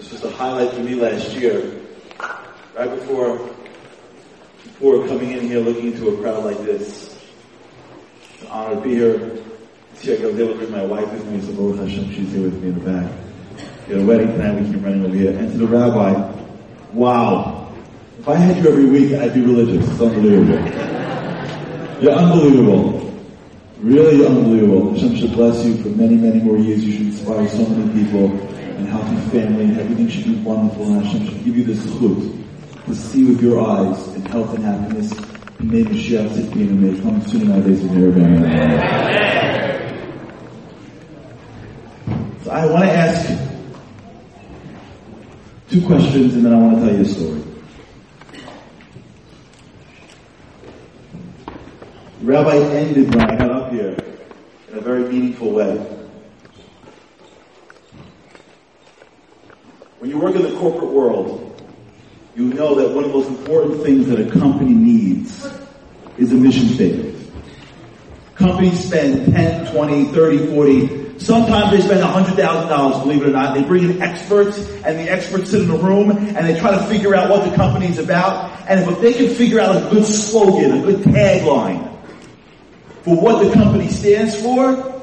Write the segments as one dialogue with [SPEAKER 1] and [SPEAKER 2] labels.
[SPEAKER 1] This was a highlight for me last year. Right before, before coming in here looking into a crowd like this. It's an honor to be here. See, I was able to bring my wife with me, so Baruch Hashem, she's here with me in the back. We had a wedding tonight, we keep running over here. And to the rabbi, wow. If I had you every week, I'd be religious. It's unbelievable. You're unbelievable. Really unbelievable. Hashem should bless you for many, many more years. You should inspire so many people and healthy family and everything should be wonderful and Hashem should give you this chut to see with your eyes and health and happiness. Name of Mashiach Tzidkeinu and may come soon nowadays in your So I want to ask you two questions and then I want to tell you a story. Rabbi ended when I got up here in a very meaningful way. When you work in the corporate world, you know that one of the most important things that a company needs is a mission statement. Companies spend 10, 20, 30, 40, sometimes they spend $100,000, believe it or not. They bring in experts and the experts sit in a room and they try to figure out what the company is about. And if they can figure out a good slogan, a good tagline, for what the company stands for,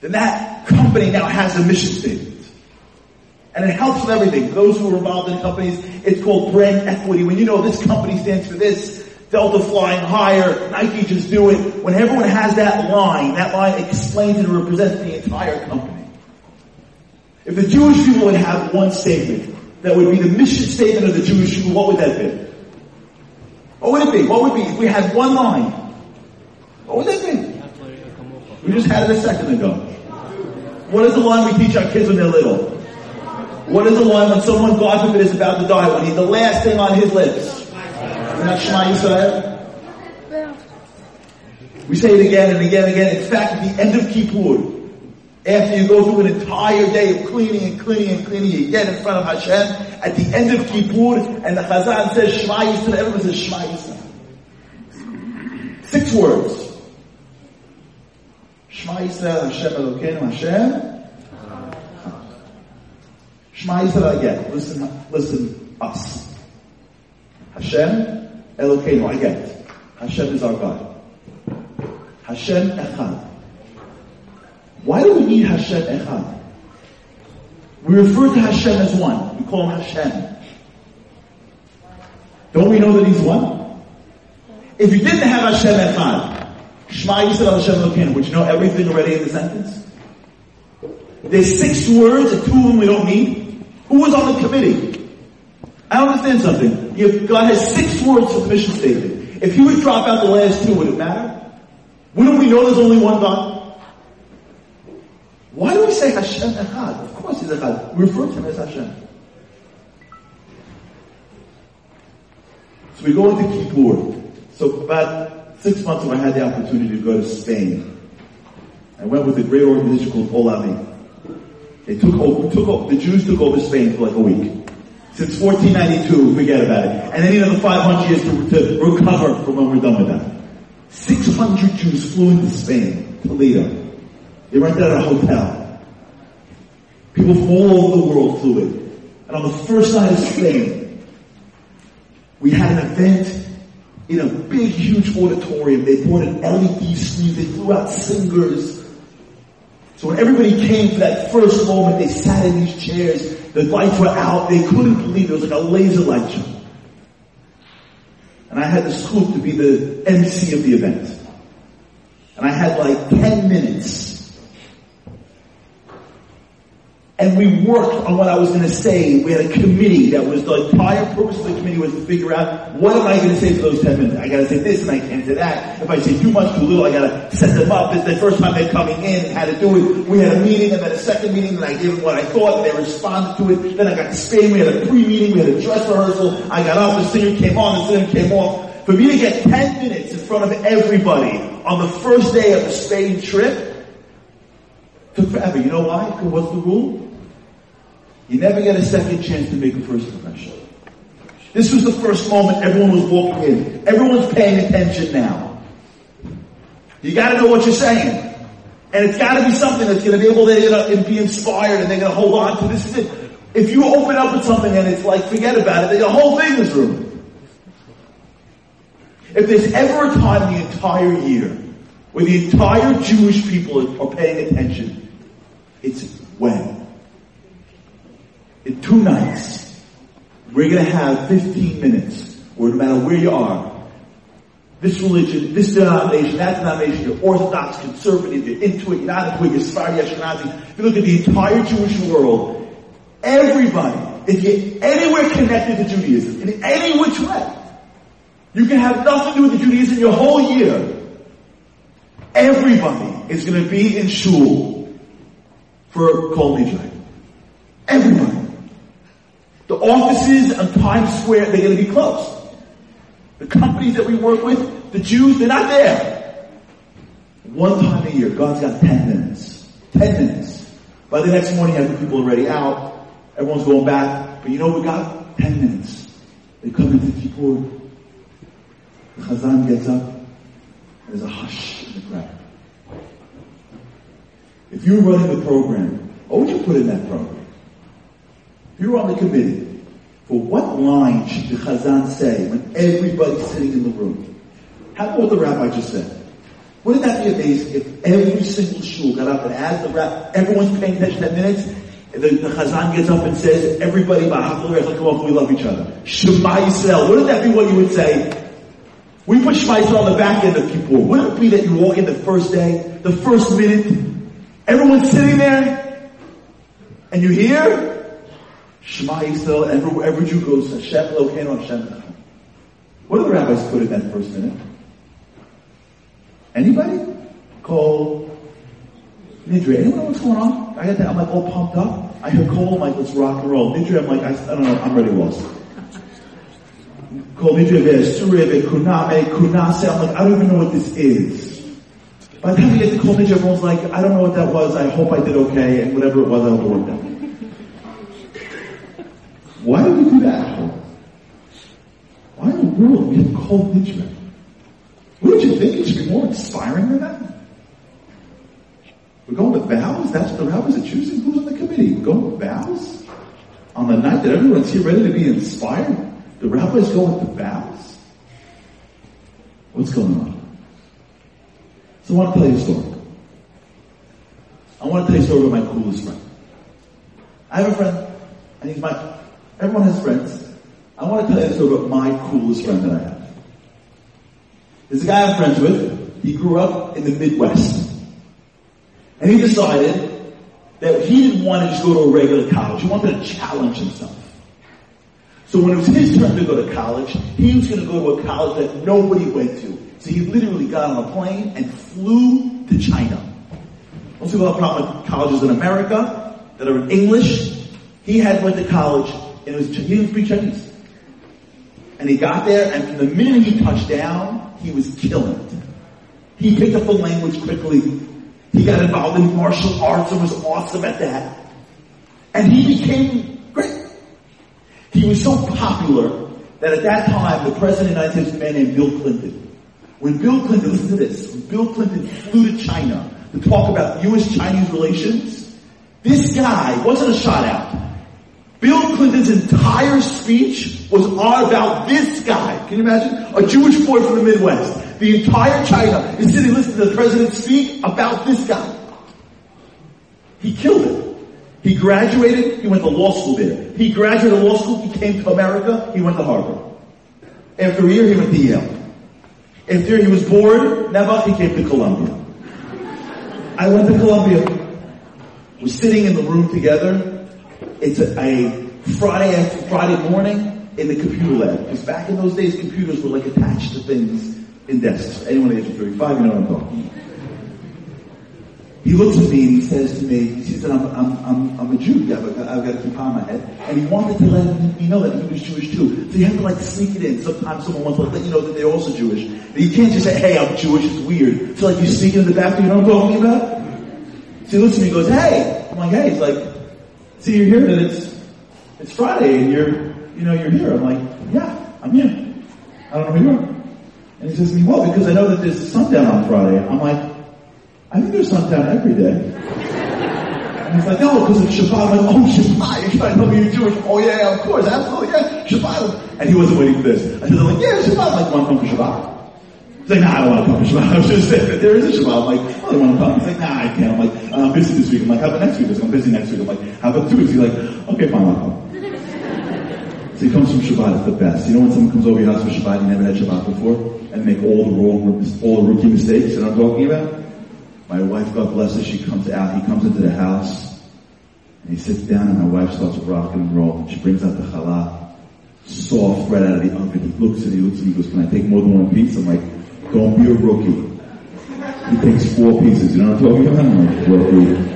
[SPEAKER 1] then that company now has a mission statement. And it helps with everything. For those who are involved in companies, it's called brand equity. When you know this company stands for this, Delta flying higher, Nike just do it. When everyone has that line, that line explains and represents the entire company. If the Jewish people would have one statement, that would be the mission statement of the Jewish people, what would that be? What would it be? What would it be if we had one line? What would that be? We just had it a second ago. What is the line we teach our kids when they're little? What is the line when someone, God forbid, is about to die? When he's the last thing on his lips? Shema Yisrael? We say it again and again and again. In fact, at the end of Kippur, after you go through an entire day of cleaning and cleaning and cleaning, you get in front of Hashem. At the end of Kippur, and the Chazan says Shema Yisrael, everyone says Shema Yisrael. Six words. Shema Yisrael, Hashem Elokeinu, Hashem. Shema Yisrael again. Listen, listen, us. Hashem Elokeinu, get. Hashem is our God. Hashem Echad. Why do we need Hashem Echad? We refer to Hashem as one. We call him Hashem. Don't we know that he's one? If you didn't have Hashem Echad, Shema Yisrael Hashem Elokeinu, would you know everything already in the sentence? There's six words, and two of them we don't need. Who was on the committee? I understand something. If God has six words for the mission statement. If he would drop out the last two, would it matter? Wouldn't we know there's only one God? Why do we say Hashem Echad? Of course he's Echad. We refer to him as Hashem. So we go into Kippur. So about six months ago I had the opportunity to go to Spain. I went with a great organization called Olami. They took over, took over, the Jews took over Spain for like a week. Since 1492, forget about it. And then another 500 years to, to recover from when we're done with that. 600 Jews flew into Spain, Toledo. They rented out a hotel. People from all over the world flew in. And on the first night of Spain, we had an event in a big, huge auditorium. They brought an LED screen. They flew out singers. So when everybody came for that first moment, they sat in these chairs. The lights were out. They couldn't believe it. It was like a laser light show. And I had the scoop to be the MC of the event. And I had like 10 minutes. And we worked on what I was going to say. We had a committee that was the entire purpose of the committee was to figure out what am I going to say for those 10 minutes. I got to say this and I can't say that. If I say too much, too little, I got to set them up. It's the first time they're coming in, how to do it. We had a meeting and then a second meeting and I gave them what I thought and they responded to it. Then I got to Spain. We had a pre-meeting. We had a dress rehearsal. I got up. The singer came on. The singer came off. For me to get 10 minutes in front of everybody on the first day of the Spain trip took forever. You know why? Because what's the rule? You never get a second chance to make a first impression. This was the first moment everyone was walking in. Everyone's paying attention now. You gotta know what you're saying. And it's gotta be something that's gonna be able to be inspired and they're gonna hold on to. This is it. If you open up with something and it's like, forget about it, the whole thing is ruined. If there's ever a time in the entire year where the entire Jewish people are paying attention, it's when? In two nights, we're gonna have 15 minutes, where no matter where you are, this religion, this denomination, that denomination, you're Orthodox, conservative, you're into it, you're not into it, you're Sephardi, Ashkenazi. If you look at the entire Jewish world, everybody, if you're anywhere connected to Judaism, in any which way, you can have nothing to do with the Judaism your whole year. Everybody is going to be in shul for Kol Nidre. Everybody. The offices on Times Square, they're going to be closed. The companies that we work with, the Jews, they're not there. One time a year, God's got 10 minutes. 10 minutes. By the next morning, have the people already out. Everyone's going back. But you know we got? 10 minutes. They come into Kippur. The Chazan gets up. There's a hush in the crowd. If you were running the program, what would you put in that program? If you were on the committee, for what line should the Chazan say when everybody's sitting in the room? How about what the rabbi just said? Wouldn't that be amazing if every single shul got up and as the rabbi, everyone's paying attention 10 minutes, and the, the Chazan gets up and says, everybody, we love each other. Shema Yisrael. Wouldn't that be what you would say? We put Shema Yisrael on the back end of Kippur. Wouldn't it be that you walk in the first day, the first minute, everyone's sitting there, and you hear, Shema Yisrael, every, every Jew goes, Hashem Elokeinu Hashem What do the rabbis put in that first minute? Anybody? Kol Nidre. Anyone know what's going on? I got that, I'm like all pumped up. I hear Kol, I'm like, let's rock and roll. Nidre, I'm like, I, I don't know, I'm ready lost. Kol Nidre, Surebe, Kuname, Kunase. I'm like, I don't even know what this is. By the time we get to Kol Nidre, everyone's like, I don't know what that was. I hope I did okay, and whatever it was, I hope it worked out. Why do we do that? Why in the world we have Kol Nidre? Wouldn't you think it should be more inspiring than that? We're going with vows? That's what the rabbis are choosing? Who's on the committee? We're going with vows? On the night that everyone's here ready to be inspired, the rabbis go with the vows? What's going on? So I want to tell you a story. I want to tell you a story about my coolest friend. I have a friend, and he's my Everyone has friends. I want to tell you a story about my coolest friend that I have. There's a guy I'm friends with. He grew up in the Midwest. And he decided that he didn't want to just go to a regular college. He wanted to challenge himself. So when it was his turn to go to college, he was going to go to a college that nobody went to. So he literally got on a plane and flew to China. Most people have a problem with colleges in America that are in English. He had went to college and it was, he speak Chinese. And he got there, and from the minute he touched down, he was killing it. He picked up the language quickly. He got involved in martial arts and was awesome at that. And he became great. He was so popular that at that time, the president of the United States was a man named Bill Clinton. When Bill Clinton, listen to this, when Bill Clinton flew to China to talk about U.S.-Chinese relations, this guy wasn't a shot out. Bill Clinton's entire speech was all about this guy. Can you imagine? A Jewish boy from the Midwest. The entire China is sitting listening to the president speak about this guy. He killed it. He graduated, he went to law school there. He graduated law school, he came to America, he went to Harvard. After a year, he went to Yale. After he was bored, never, he came to Columbia. I went to Columbia. We're sitting in the room together, it's a, a Friday after Friday morning in the computer lab. Because back in those days, computers were like attached to things in desks. Anyone age 35, you know what I'm talking he looks at me and he says to me, he says, I'm, I'm, I'm, I'm a Jew, yeah, I've got, I've got a kippah on my head. And he wanted to let me know that he was Jewish too. So you have to like sneak it in. Sometimes someone wants to let you know that they're also Jewish. You can't just say, hey, I'm Jewish, it's weird. So like you sneak it in the bathroom, you know what I'm talking about? So he looks at me and goes, hey. I'm like, hey. He's like, see, you're here and it's, it's Friday and you're, you know, you're here. I'm like, yeah, I'm here. I don't know who you are. And he says to me, well, because I know that there's sundown on Friday. I'm like, I think there's sundown every day. And he's like, no, because it's Shabbat. I'm like, oh, Shabbat. You're you're Jewish. Oh, yeah, of course. Absolutely. Yeah, Shabbat. And he wasn't waiting for this. I said, I'm like, yeah, Shabbat. I'm like, to come for Shabbat? He's like, nah, I don't want to come for Shabbat. I was just saying that there is a Shabbat. I'm like, oh, you want to come? He's like, nah, I can't. I'm like, uh, I'm busy this week. I'm like, how about next week? Like, I'm busy next week. I'm like, how about two weeks? He's like, okay, fine, I'll come. So he comes from Shabbat, it's the best. You know when someone comes over your house for Shabbat, you never had Shabbat before, and make all the wrong, all the rookie mistakes that I'm talking about? My wife, God bless her, she comes out, he comes into the house, and he sits down and my wife starts rocking and rolling. She brings out the challah, soft right out of the oven. He looks at me, he looks at me, he goes, can I take more than one piece? I'm like, don't be a rookie. He takes four pieces, you know what I'm talking about? Rookie.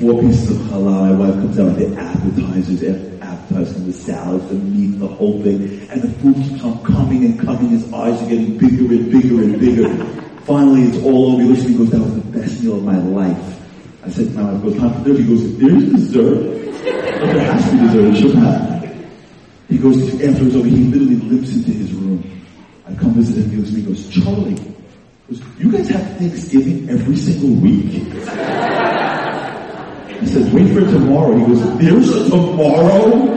[SPEAKER 1] Four pieces of challah, my wife comes out with the appetizers, appetizers, the salads, the meat, the whole thing, and the food keeps on coming and coming, his eyes are getting bigger and bigger and bigger. Finally, it's all over. He looks at me and goes, that was the best meal of my life. I said to my wife, goes, time for dessert. He goes, there's dessert. there has to be dessert. It should have. He goes, after it's over, he literally limps into his room. I come visit him, he me and goes, Charlie, goes, you guys have Thanksgiving every single week? I said, wait for tomorrow. He goes, there's a tomorrow?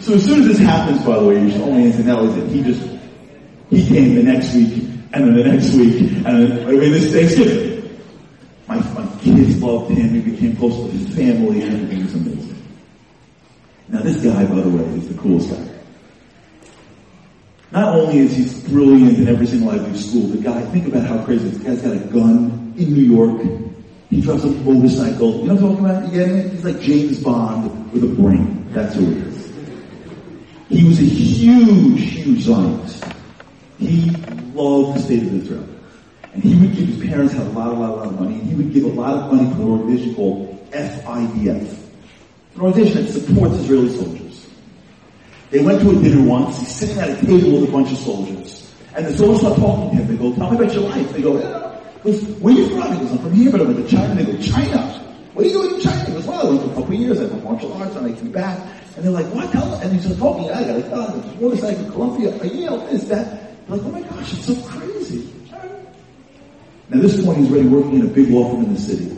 [SPEAKER 1] So as soon as this happens, by the way, you only answer that was. He just, he came the next week, and then the next week, and then, I mean, this Thanksgiving. My, my kids loved him. He became close to his family, and everything was amazing. Now this guy, by the way, is the coolest guy. Not only is he brilliant in every single Ivy school, the guy, think about how crazy this guy's got a gun in New York. He drives a motorcycle. You know what I'm talking about? Yeah, he's like James Bond with a brain. That's who he is. He was a huge, huge Zionist. He loved the state of Israel. And he would give his parents had a lot, a lot, a lot of money, and he would give a lot of money to an organization called FIDF. An organization that supports Israeli soldiers. They went to a dinner once, he's sitting at a table with a bunch of soldiers. And the soldiers start talking to him. They go, tell me about your life. They go, yeah. He goes, where are you from? He goes, I'm from here, but I went to China. They go, China? What are you doing in China? He goes, well, I went for a couple of years. I did martial arts, and I came back. And they're like, what? Tell And he starts talking. I got a gun. There's motorcycle, Columbia, Yale, this, that. They're like, oh my gosh, it's so crazy. Now, at this point, he's already working in a big law firm in the city.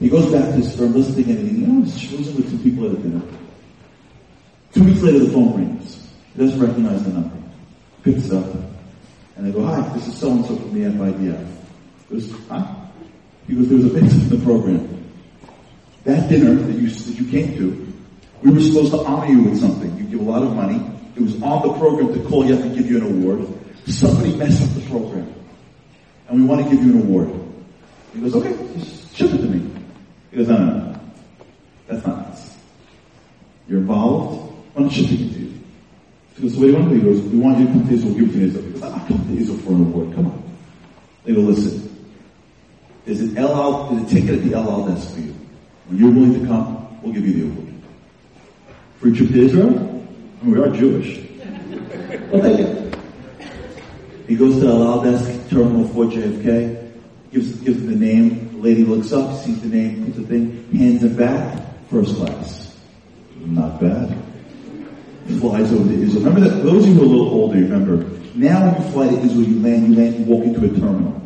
[SPEAKER 1] He goes back to his firm, doesn't think anything. You know, he's with two people at a dinner. Two weeks later, the phone rings. He doesn't recognize the number. Picks up. And they go, hi, this is so-and-so from the FIDF. He goes, huh? He goes, there was a mix in the program. That dinner that you, that you came to, we were supposed to honor you with something. You give a lot of money. It was on the program to call you up and give you an award. Somebody messed up the program. And we want to give you an award. He goes, okay, just ship it to me. He goes, no, no, no. That's not nice. You're involved. Why don't you ship it to you? He goes, so what do you want to do? He goes, we want you to come to Israel. Give it to Israel. Goes, I'm not coming to Israel for an award. Come on. They go, listen. Is it El is a ticket at the El Al desk for you. When you're willing to come, we'll give you the award. Free trip to Israel? I mean, we are Jewish. We'll take it. He goes to the El Al desk, Terminal 4 JFK, gives, gives the name. The lady looks up, sees the name, puts the thing, hands it back, first class. Not bad. Flies over to Israel. Remember that, those of you who are a little older, remember, now when you fly to Israel, you land, you land, you walk into a terminal.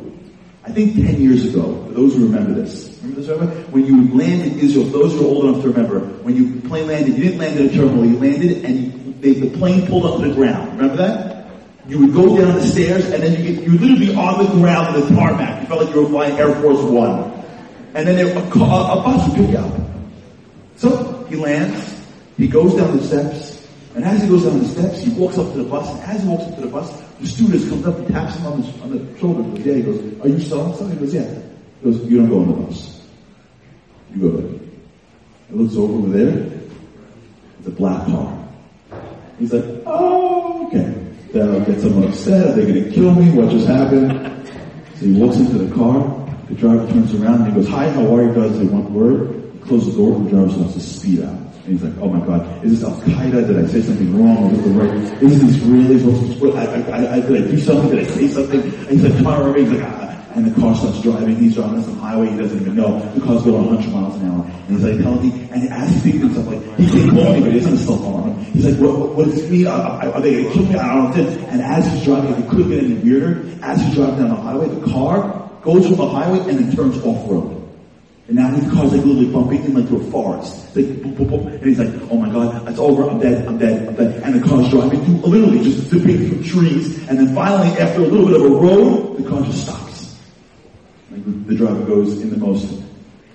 [SPEAKER 1] I think 10 years ago, for those who remember this, remember this, remember? When you landed in Israel, those who are old enough to remember, when you plane landed, you didn't land in a terminal, you landed and they, the plane pulled up to the ground. Remember that? You would go down the stairs and then you get, you would literally be on the ground in the tarmac. You felt like you were flying Air Force One. And then a, car, a bus would pick you up. So, he lands, he goes down the steps, and as he goes down the steps, he walks up to the bus, and as he walks up to the bus, the stewardess comes up and taps him on the, on the shoulder and goes, yeah, he goes, are you so-and-so? He goes, yeah. He goes, you don't go on the bus. You go there. He looks over over there. It's a black car. He's like, oh, okay. That'll get someone upset. Are they going to kill me? What just happened? So he walks into the car. The driver turns around and he goes, hi, how are you guys? They want word. He closes the door and the driver starts to speed out. And he's like, oh my God, is this Al Qaeda? Did I say something wrong? Is this the right? Is this Israelis? I, I, I, I, did I do something? Did I say something? And he's like, to remember. He's like, ah, And the car starts driving. He's driving on some highway he doesn't even know. The car's going 100 miles an hour. And he's like telling me, and as he's thinking himself, like, he can't call me, but he doesn't still him. He's like, what, what, what does this mean? Are, are they going to kill me? I don't know. And as he's driving, it could get any weirder, as he's driving down the highway, the car goes from the highway and then turns off road. And now his car's like literally bumping in like to a forest. Like, boop, boop, boop. And he's like, oh my god, it's over, I'm dead, I'm dead, I'm dead. And the car's driving through, literally just zipping through trees. And then finally, after a little bit of a road, the car just stops. Like the driver goes in the most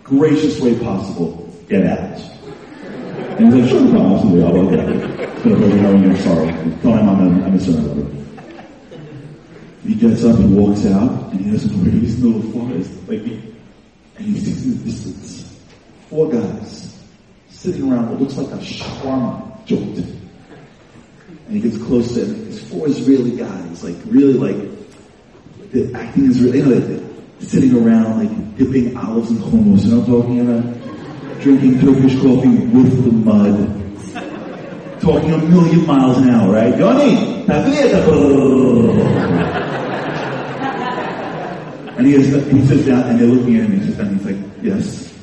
[SPEAKER 1] gracious way possible, get out. And he's like, sure, no absolutely, I'll, I'll get I'm sorry. Tell him I'm a, I'm a servant. He gets up, he walks out, and he doesn't know where his little forest. Like, and he sees the distance four guys sitting around what looks like a shawarma joint. And he gets closer, and it's four Israeli guys, like really like, they're acting Israeli, you know, they're sitting around like dipping olives in hummus, you know what I'm talking about? Drinking Turkish coffee with the mud. Talking a million miles an hour, right? Yoni, and he, has, he sits down and they're looking at him. And he's like, yes.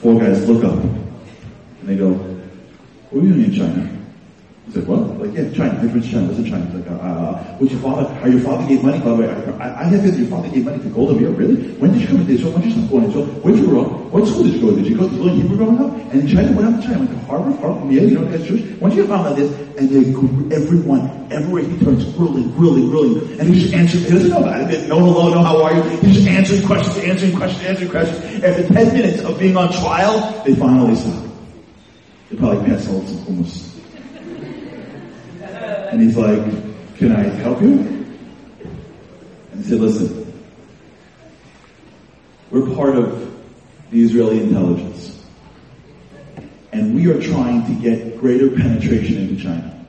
[SPEAKER 1] Four guys look up. And they go, what are you doing in China? He said, what? Like, yeah, China. Different China. What's in China? He's like, uh, what's your father? Are your father gave money? By the way, I, I have heard your father gave money to Golda Meir. Really? When did you come to Israel? When did you start going to Israel? Where did you grow up? What school did you go to? Did you go to learn Hebrew growing up? And in China, what happened to China? Went to Harvard? Harvard? Yeah, you know, that's Jewish. Did you find out this? And they, everyone, everywhere he turns, grilling, grilling, grilling. And he just answers, he doesn't know about it. No hello, no how are you? He's just answering questions, answering questions, answering questions. After 10 minutes of being on trial, they finally stop. They probably pass out some hummus. And he's like, can I help you? And he said, listen, we're part of the Israeli intelligence. And we are trying to get greater penetration into China.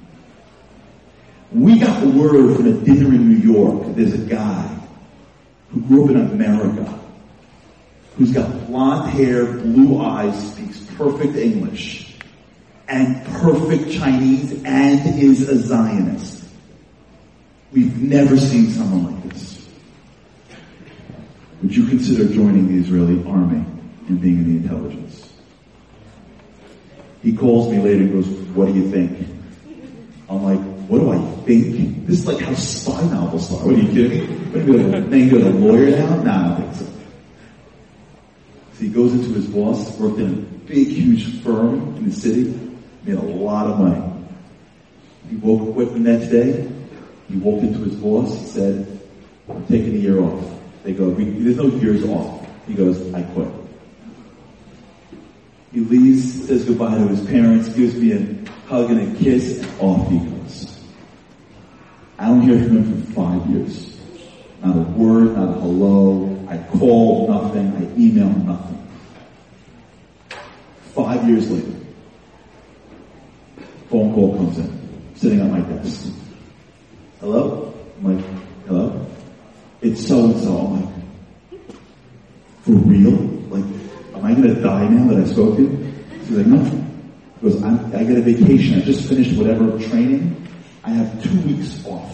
[SPEAKER 1] We got word from a dinner in New York. There's a guy who grew up in America, who's got blonde hair, blue eyes, speaks perfect English and perfect Chinese and is a Zionist. We've never seen someone like this. Would you consider joining the Israeli army and being in the intelligence? He calls me later and goes, what do you think? I'm like, what do I think? This is like how spy novels start. What are you kidding me? Then you're a lawyer now? Nah, I don't think so. So he goes into his boss, worked in a big, huge firm in the city, made a lot of money. He woke up with the next day. He walked into his boss. He said, I'm taking a year off. They go, there's no years off. He goes, I quit. He leaves, says goodbye to his parents, gives me a hug and a kiss, and off he goes. I don't hear from him for five years. Not a word, not a hello. I call nothing. I email nothing. Five years later, phone call comes in, sitting on my desk. Hello? I'm like, hello? It's so and so. I'm like, for real? Like, am I gonna die now that I spoke to you? She's like, no. Goes, I'm, I get a vacation. I just finished whatever training. I have two weeks off.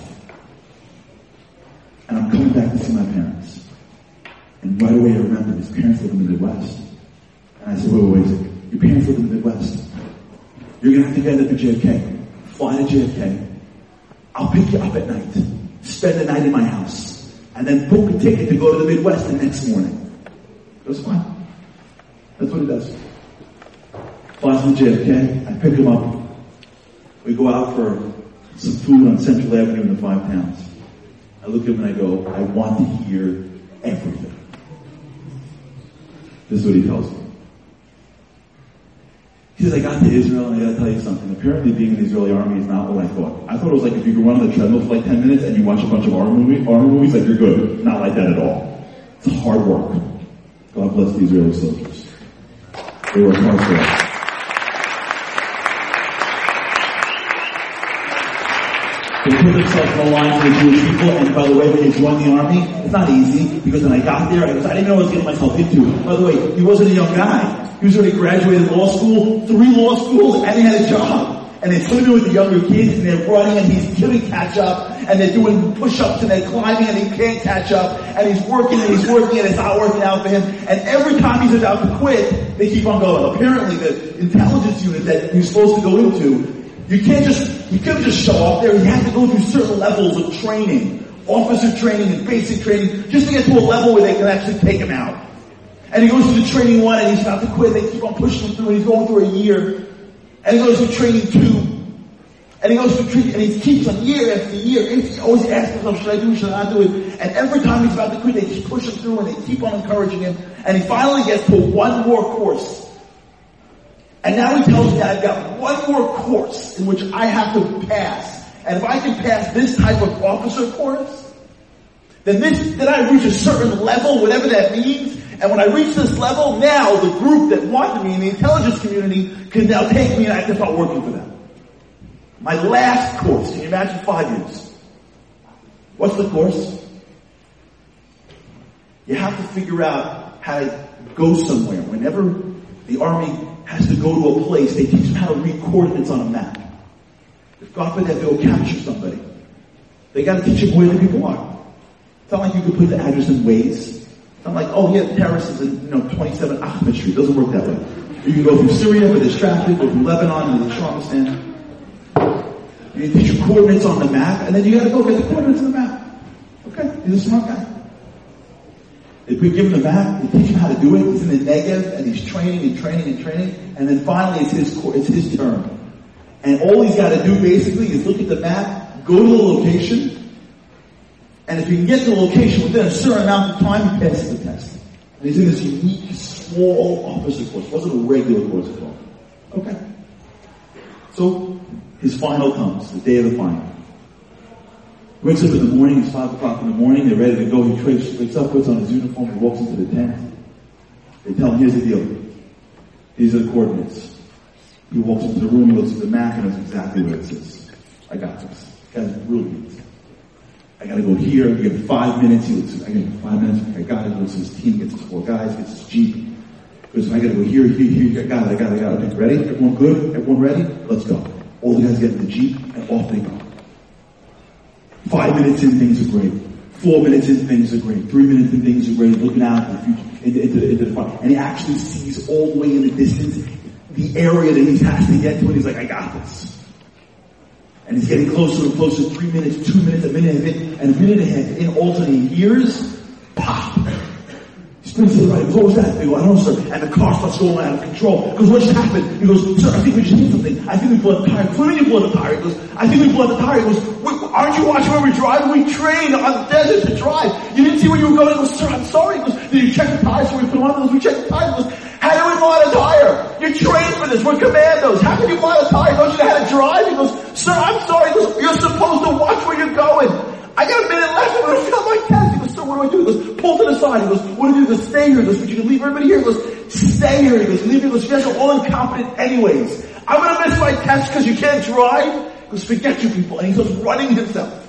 [SPEAKER 1] And I'm coming back to see my parents. And right away I remember his parents live in the Midwest. And I said, wait, wait, wait. Your parents live in the Midwest. You're going to have to get up to JFK. Fly to JFK. I'll pick you up at night. Spend the night in my house. And then book a ticket to go to the Midwest the next morning. That's fine. That's what he does. Flies to JFK. I pick him up. We go out for some food on Central Avenue in the Five Towns. I look at him and I go, I want to hear everything. This is what he tells me. Says, I got to Israel and I gotta tell you something. Apparently being in the Israeli army is not what I thought. I thought it was like if you could run on the treadmill for like 10 minutes and you watch a bunch of army, movie, army movies, like you're good. Not like that at all. It's hard work. God bless the Israeli soldiers. They work hard for us. Themselves on the line for the Jewish people, and by the way, when they joined the army, it's not easy, because when I got there, I, was, I didn't know what I was getting myself into. By the way, he wasn't a young guy. He was already graduated law school, three law schools, and he had a job. and they're swimming with the younger kids and they're running and he's couldn't catch up and they're doing push-ups and they're climbing and he can't catch up and he's working and he's working and it's not working out for him. And every time he's about to quit, they keep on going. Apparently the intelligence unit that he's supposed to go into, you can't just, you couldn't just show up there. You have to go through certain levels of training. Officer training and basic training just to get to a level where they can actually take him out. And he goes through the training one and he's about to quit. They keep on pushing him through and he's going through a year. And he goes through training two. And he goes through training and he keeps on year after year. And he always asks himself, should I do it, should I not do it? And every time he's about to quit, they just push him through and they keep on encouraging him. And he finally gets to one more course. And now he tells me I've got one more course in which I have to pass. And if I can pass this type of officer course, then this, then I reach a certain level, whatever that means, and when I reach this level, now the group that wanted me in the intelligence community can now take me and I can start working for them. My last course, can you imagine five years? What's the course? You have to figure out how to go somewhere. Whenever the army has to go to a place, they teach them how to read coordinates on a map. If God forbid they go capture somebody, they got to teach them where the people are. It's not like you can put the address in Waze. It's not like, oh yeah, Paris is in, you know, 27 Ahmed Street. It doesn't work that way. You can go from Syria where there's traffic, go from Lebanon to the Sharmistan. You teach your coordinates on the map, and then you gotta go get the coordinates on the map. Okay, he's a smart guy. They give him the map, they teach him how to do it, he's in the Negev, and he's training and training and training, and then finally it's his, it's his turn. And all he's gotta do basically is look at the map, go to the location, and if he can get to the location within a certain amount of time, he passes the test. And he's in this unique, small officer course. It wasn't a regular course at all. Okay. So, his final comes, the day of the final. Wakes up in the morning, it's five o'clock in the morning, they're ready to go. He wakes up, puts on his uniform, and walks into the tent. They tell him, here's the deal. These are the coordinates. He walks into the room, he looks at the map, and knows exactly where it says. I got this. Guy's brilliant. I gotta go here, you get five minutes, he looks, I got five minutes, I got it, looks his team, gets his four guys, gets his jeep. Goes, I gotta go here, here, here, I got it, I got it, I got it. Ready? Everyone good? Everyone ready? Let's go. All the guys get in the jeep, and off they go. Five minutes in, things are great. Four minutes in, things are great. Three minutes in, things are great. Looking out the future, into, into, into the fire. And he actually sees all the way in the distance the area that he has to get to, and he's like, I got this. And he's getting closer and closer, three minutes, two minutes, a minute, and a minute ahead. In alternating years, pop. He springs to the right. What was that? They go, I don't know, sir. And the car starts going out of control. Goes, what just happened? He goes, sir, I think we just hit something. I think we blew the tire. Do you blew the tire? He goes, I think we blew the tire. He goes, aren't you watching where we drive? We train on the desert to drive. You didn't see where you were going? He goes, sir, I'm sorry. He goes, did you check the tires? So we put on. Goes, we checked the tires. He goes, how do we blow a tire? You're trained for this. We're commandos. How can you blow a tire? Don't you know how to drive? He goes, sir, I'm sorry. He goes, you're supposed to watch where you're going. I got a minute left. I'm going to fail my test. He goes, sir, what do I do? He goes, pull to the side. He goes, what do you do? He goes, stay here. He goes, but you can leave everybody here. He goes, stay here. He goes, leave here. He goes, you guys are all incompetent anyways. I'm going to miss my test because you can't drive. He goes, forget you people. And he starts running himself.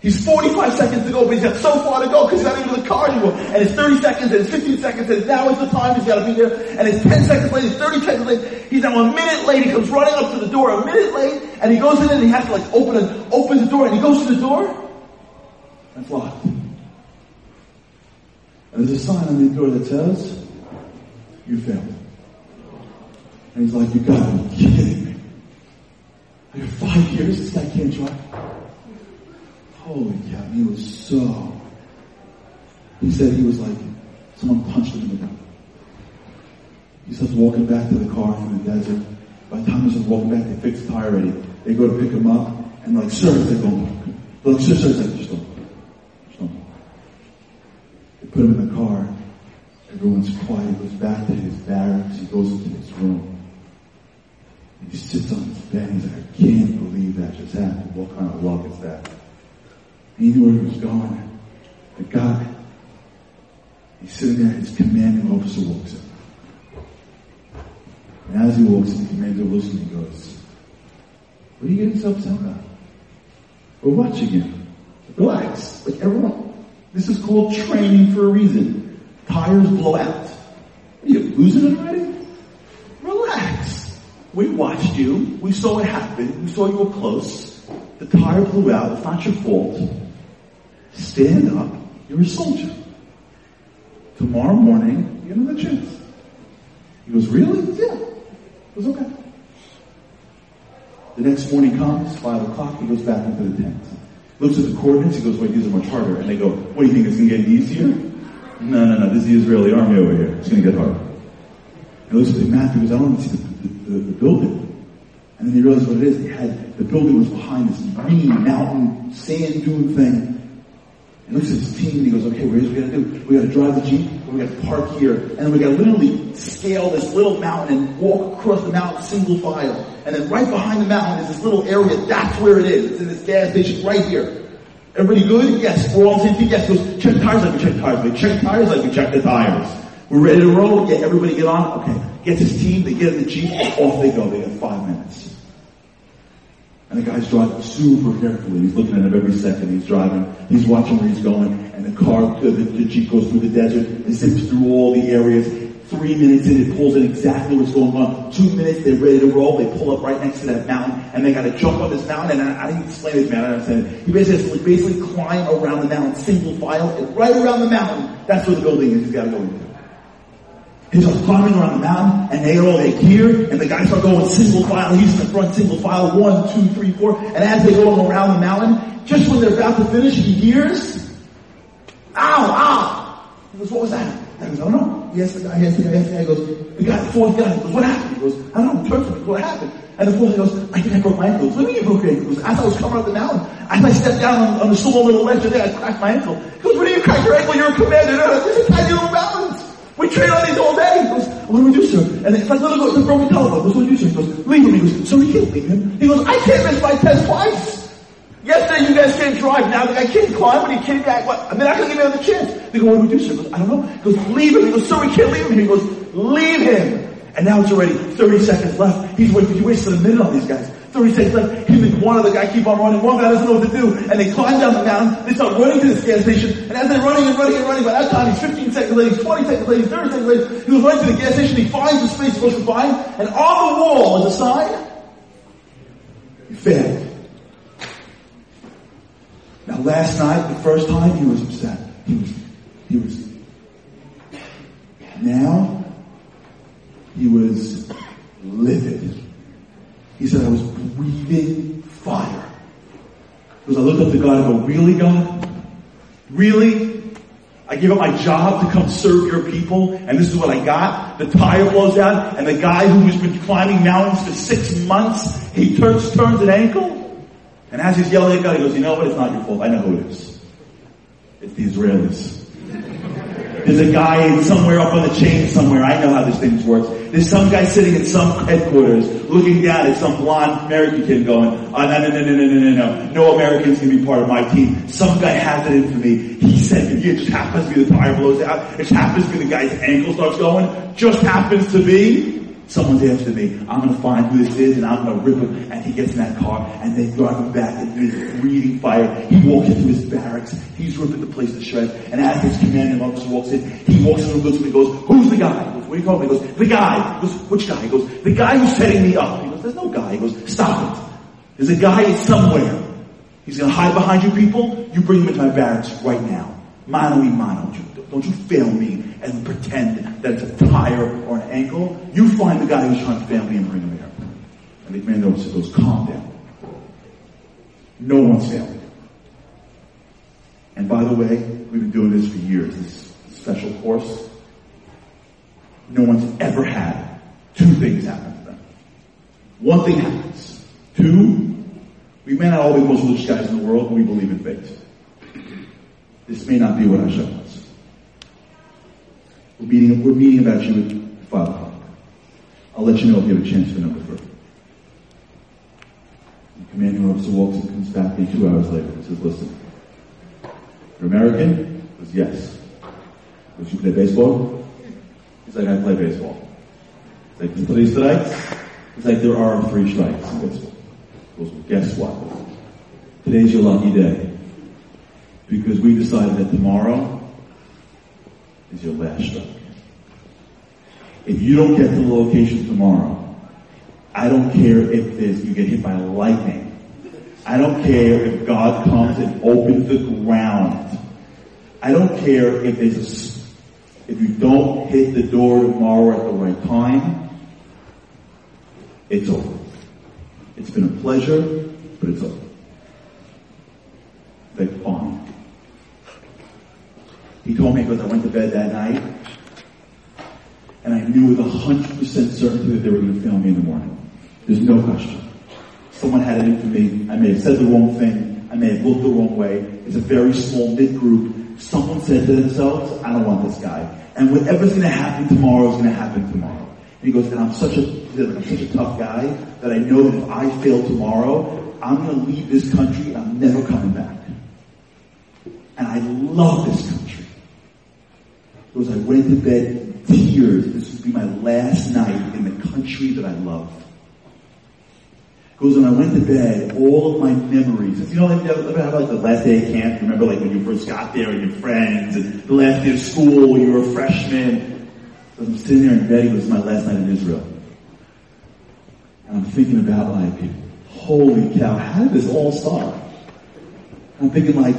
[SPEAKER 1] He's 45 seconds to go, but he's got so far to go because he's not even in the car anymore. And it's 30 seconds, and it's 15 seconds, and now is the time he's got to be there. And it's 10 seconds late, it's 30 seconds late. He's now a minute late. He comes running up to the door a minute late, and he goes in and he has to like open and open the door, and he goes to the door, and it's locked. And there's a sign on the door that says, "You failed." And he's like, "You got to be kidding me! After five years, this guy can't drive." Holy cow, he was so. He said he was like, someone punched him in the gut. He starts walking back to the car from the desert. By the time he starts walking back, they fix the tire ready. They go to pick him up, and like, sir, they go, like, sir, sir, sir, just don't. Just don't. They put him in the car. Everyone's quiet. He goes back to his barracks. He goes into his room. He sits on his bed. He's like, I can't believe that just happened. What kind of luck is that? He knew where he was going. The guy, he's sitting there, his commanding officer walks in. And as he walks in, the looks and goes, What are you getting yourself out about? We're watching him. Relax. Like everyone, this is called training for a reason. Tires blow out. Are you losing it already? Relax. we watched you. We saw what happened. We saw you were close. The tire blew out. It's not your fault. Stand up. You're a soldier. Tomorrow morning, you have another chance. He goes, really? Yeah. It was okay. The next morning comes, five o'clock, he goes back into the tent. Looks at the coordinates, he goes, wait, these are much harder. And they go, what do you think, it's gonna get easier? No, no, no, this is the Israeli army over here. It's gonna get harder. He looks at the map, he goes, I don't even see the, the, the, the building. And then he realized what it is. He had, the building was behind this green mountain, sand dune thing. Looks at his team and he goes, okay, here's what we gonna do? We gotta drive the Jeep, we gotta park here, and then we gotta literally scale this little mountain and walk across the mountain single file. And then right behind the mountain is this little area, that's where it is. It's in this gas station right here. Everybody good? Yes. We're all safety? Yes. Goes, check tires like we check tires. We check tires like we check the tires. We're ready to roll? Yeah, everybody get on? Okay. Gets his team, they get in the Jeep, off they go. They got five minutes. And the guy's driving super carefully. He's looking at him every second. He's driving. He's watching where he's going. And the car, uh, the, the Jeep goes through the desert and zips through all the areas. Three minutes in, it pulls in exactly what's going on. Two minutes, they're ready to roll. They pull up right next to that mountain, and they got to jump on this mountain. And I, I didn't explain this, man. I understand. It. He basically basically climb around the mountain, single file, and right around the mountain, that's where the building is. He's got to go into. He's climbing around the mountain, and they had all their gear, and the guys start going single file. He's in the front, single file, one, two, three, four. And as they go around the mountain, just when they're about to finish, he hears, ow, ow. He goes, what was that? I goes, know. He asked the guy, yes, the guy, yes, the guy, he goes, the guy, the fourth guy, he goes, what happened? He goes, I don't know, he turns to me, what happened? And the fourth guy goes, I think I broke my ankle. What do you mean you broke your ankle? He goes, as I was coming up the mountain, as I stepped down on, on the small little ledge there, I cracked my ankle. He goes, what do you crack your ankle? You're a commander. No, no, this is little mountains. We train on these all day. He goes, what do we do, sir? And it's like little, the broken. He goes, what do we do, sir? He goes, leave him. He goes, so he can't leave him. He goes, I can't miss my test twice. Yesterday you guys can't drive. Now guy can't climb, but he came back. What? I mean, I couldn't give him the chance. They go, what do we do, sir? He goes, I don't know. He goes, leave him. He goes, sir, we can't leave him. He goes, leave him. And now it's already 30 seconds left. He's waiting. He wasted a minute on these guys. 30 seconds left. Him and one other guy keep on running. One guy doesn't know what to do. And they climb down the mountain. They start running to this gas station. And as they're running and running and running, by that time he's 15 seconds late, he's 20 seconds late, he's 30 seconds late. He was running to the gas station. He finds the space supposed to find. And on the wall is a sign. He failed. Now last night, the first time, he was upset. He was, he was. Now, he was livid. He said, I was breathing fire. Because I looked up to God and go, really God? Really? I gave up my job to come serve your people, and this is what I got. The tire blows out, and the guy who has been climbing mountains for six months, he turns, turns an ankle. And as he's yelling at God, he goes, you know what? It's not your fault. I know who it is. It's the Israelis. There's a guy somewhere up on the chain somewhere. I know how this thing works. There's some guy sitting in some headquarters looking down at some blonde American kid going, oh, no, no, no, no, no, no, no, no. No American's gonna be part of my team. Some guy has it in for me. He said, it just happens to be the tire blows out. It happens to be the guy's ankle starts going. Just happens to be Someone's after me. I'm gonna find who this is and I'm gonna rip him. And he gets in that car and they drive him back and he's breathing fire. He walks into his barracks. He's ripping the place to shreds. And as his commanding officer walks in, he walks in and looks at me and goes, who's the guy? He goes, what do you call him? He goes, the guy. He goes, which guy? He goes, the guy who's setting me up. He goes, there's no guy. He goes, stop it. There's a guy somewhere. He's gonna hide behind you people. You bring him into my barracks right now. Mano y mano. Don't you fail me and pretend that it's a tire or an ankle. You find the guy who's trying to fail me and bring him here. And the commander officer goes, calm down. No one's failing. And by the way, we've been doing this for years, this special course. No one's ever had two things happen to them. One thing happens. Two, we may not all be the most religious guys in the world, but we believe in faith. This may not be what I show. We're meeting, we're meeting about you at 5 o'clock. I'll let you know if you have a chance for number three. The commanding officer walks and comes back to me two hours later and says, listen, you're American? He goes, yes. Does you play baseball? He's like, I play baseball. He's like, you play strikes? He's like, there are three strikes in baseball. Goes, well, guess what? Today's your lucky day. Because we decided that tomorrow is your last strike. If you don't get to the location tomorrow, I don't care if you get hit by lightning. I don't care if God comes and opens the ground. I don't care if there's a, if you don't hit the door tomorrow at the right time. It's over. It's been a pleasure, but it's over. They fine. He told me because I went to bed that night, and I knew with a hundred percent certainty that they were going to film me in the morning. There's no question. Someone had it in for me. I may have said the wrong thing. I may have looked the wrong way. It's a very small mid group. Someone said to themselves, I don't want this guy. And whatever's going to happen tomorrow is going to happen tomorrow. And he goes, and I'm such a, I'm such a tough guy that I know that if I fail tomorrow, I'm going to leave this country. I'm never coming back. And I love this country. Because I went to bed tears. This would be my last night in the country that I love. Because when I went to bed, all of my memories, you know, like, ever have like the last day of camp? Remember like when you first got there and your friends and the last day of school you were a freshman? So I'm sitting there in bed, it was my last night in Israel. And I'm thinking about like, holy cow, how did this all start? I'm thinking like,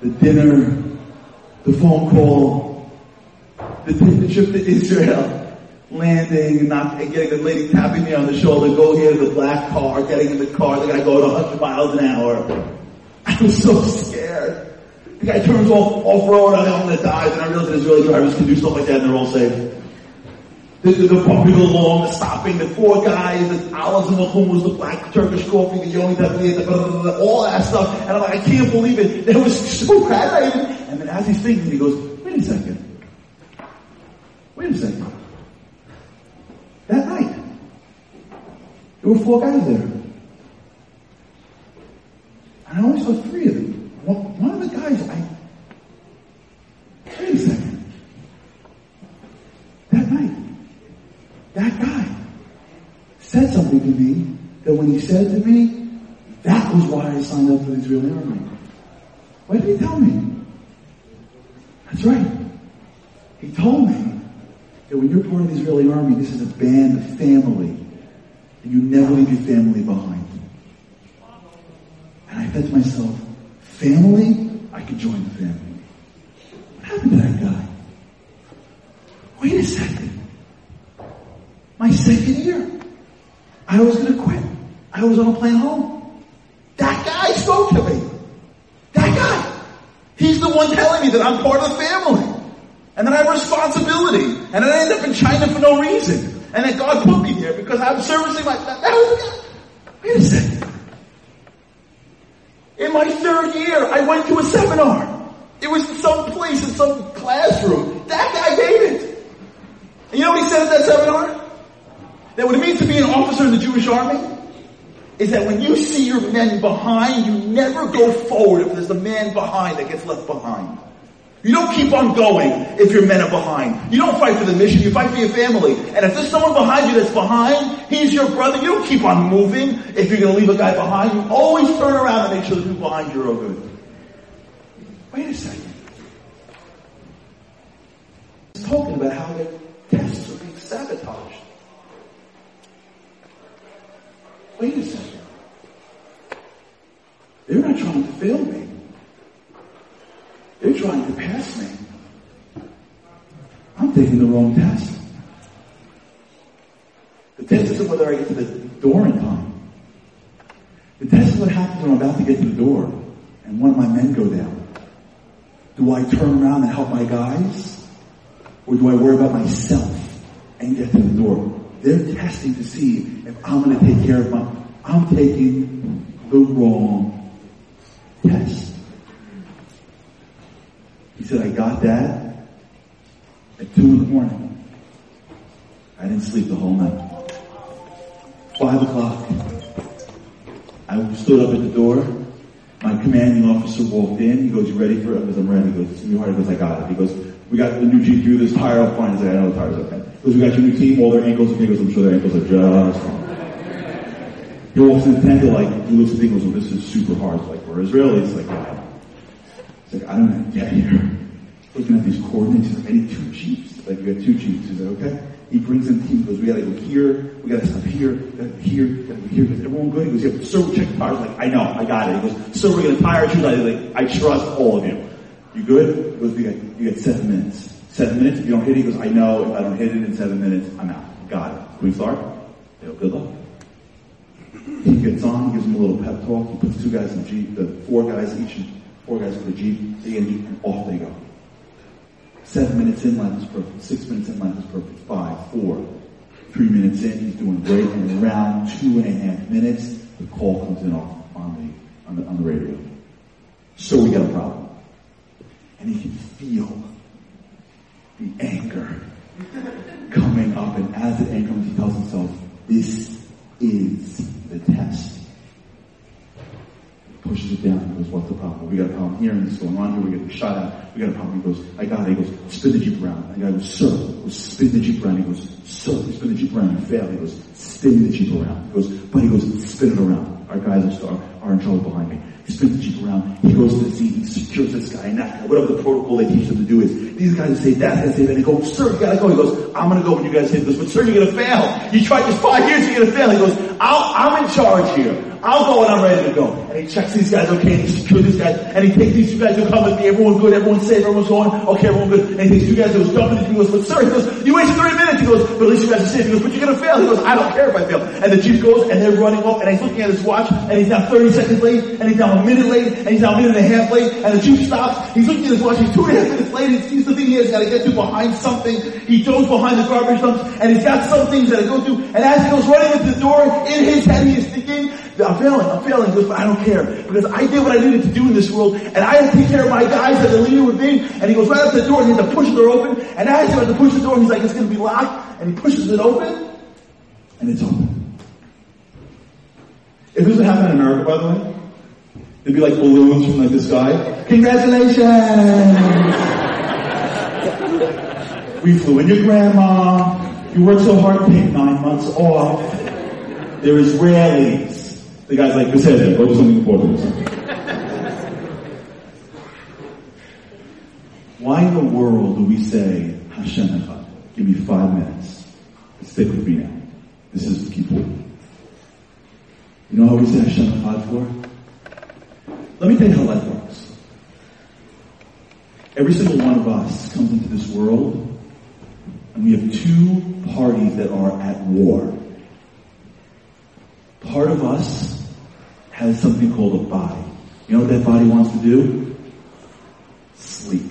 [SPEAKER 1] the dinner, the phone call, the, trip to Israel, landing, not getting the lady tapping me on the shoulder, go here to the black car, getting in the car, they gotta go at 100 miles an hour. I was so scared. The guy turns off, off-road, I'm gonna die, and I realize that Israeli drivers can do stuff like that and they're all safe. The, the, the bumping along, the stopping, the four guys, the olives and the hummus, the black Turkish coffee, the yoni the all that stuff. And I'm like, I can't believe it. It was so bad. And then as he's thinking, he goes, wait a second. Second. That night. There were four guys there. And I only saw three of them. One of the guys, I, wait a second. That night, that guy said something to me that when he said to me, that was why I signed up for the Israeli army. Why did he tell me? That's right. He told me that when you're part of the Israeli army, this is a band, of family, and you never leave your family behind. And I said to myself, family? I could join the family. What happened to that guy? Wait a second. My second year. I was gonna quit. I was on a plane home. That guy spoke to me. That guy. He's the one telling me that I'm part of the family. And then I have responsibility. And I end up in China for no reason. And then God put me there because I'm servicing my, that, that was, wait a second. In my third year, I went to a seminar. It was in some place, in some classroom. That guy gave it. And you know what he said at that seminar? That what it means to be an officer in the Jewish army is that when you see your men behind, you never go forward if there's a man behind that gets left behind. You don't keep on going if your men are behind. You don't fight for the mission, you fight for your family. And if there's someone behind you that's behind, he's your brother, you don't keep on moving if you're gonna leave a guy behind. You always turn around and make sure the people behind you are good. Wait a second. He's talking about how the tests are being sabotaged. Wait a second. They're not trying to fail me. They're trying to pass me. I'm taking the wrong test. The test isn't whether I get to the door in time. The test is what happens when I'm about to get to the door and one of my men go down. Do I turn around and help my guys? Or do I worry about myself and get to the door? They're testing to see if I'm going to take care of my, I'm taking the wrong test. He said, I got that at two in the morning. I didn't sleep the whole night. Five o'clock. I stood up at the door. My commanding officer walked in. He goes, you ready for it? I goes, I'm ready. He goes, you hard. He goes, I got it. He goes, we got the new GPU. This tire up fine. He's like, I know the tire's okay. He goes, we got your new team. All their ankles and goes, I'm sure their ankles are just fine. He walks in the tent. Like, he looks at and goes, well, this is super hard. It's like, we're Israelis. Like, like, I don't to get here. Looking at these coordinates, he's like, I need two Jeeps. Like, you got two Jeeps. He's like, okay. He brings in team. He goes, we gotta go here, we gotta stop here, gotta go here, gotta go here. Everyone good? He goes, yeah, checked the tires. Like, I know, I got it. He goes, sir, we're gonna tire. I like, I trust all of you. You good? He goes, we got, you got seven minutes. Seven minutes? If you don't hit it, he goes, I know, if I don't hit it in seven minutes, I'm out. Got it. We start? They go, good luck. He gets on, he gives him a little pep talk, he puts two guys in the Jeep, the four guys each, four guys in the Jeep, they get in and off they go. Seven minutes in, life is perfect. Six minutes in, life is perfect. Five, four, three minutes in, he's doing great. And around two and a half minutes, the call comes in off on the, on the, on the radio. So we got a problem. And he can feel the anger coming up. And as the anger comes, he tells himself, this is the test pushes it down. He goes, what's the problem? We got a problem here and this is going on here. We're getting shot at. We got a problem. He goes, I got it. He goes, spin the Jeep around. And the guy goes, sir. He goes, spin the Jeep around. He goes, sir. He spin the Jeep around. He failed. He goes, spin the Jeep around. He goes, but he goes, spin it around. Our guys are, are in trouble behind me. He spins the Jeep around. He goes to the seat. He secures this guy and that guy. Whatever the protocol they teach them to do is. These guys say, that's gonna say, and they go, sir, you gotta go. He goes, I'm gonna go when you guys say this. But sir, you're gonna fail. You tried this five years, you're gonna fail. He goes, I'll, I'm in charge here. I'll go when I'm ready to go. And he checks these guys, okay, and he secures these guys, and he takes these two guys who come with me, everyone's good, everyone's safe, everyone's going, okay, everyone's good. And he takes two guys goes jumping, he goes, but sir, he goes, you wasted 30 minutes. He goes, but at least you guys are safe. He goes, but you're gonna fail. He goes, I don't care if I fail. And the Jeep goes, and they're running off, and he's looking at his watch, and he's now 30 seconds late, and he's now a minute late, and he's now a minute and a half late, and the Jeep stops, he's looking at his watch, he's two and a half minutes late, he sees the thing he has got to get to behind something, he goes behind the garbage dumps, and he's got some things that he go through, and as he goes running into the door, in his head he is thinking, I'm failing, I'm failing. But I don't care. Because I did what I needed to do in this world, and I had to take care of my guys that the leader with me. And he goes right up to the door, and he had to push the door open. And as he went to push the door, he's like, it's gonna be locked. And he pushes it open, and it's open. If this would happen in America, by the way, it'd be like balloons from like the sky. Congratulations! we flew in your grandma. You worked so hard, take nine months off. There is Israelis. The guy's like, this head, go do something important. Why in the world do we say Hashem Echad? Give me five minutes. Stick with me now. This is the key point. You know how we say Hashem Echad for? Let me tell you how life works. Every single one of us comes into this world and we have two parties that are at war. Part of us has something called a body. You know what that body wants to do? Sleep.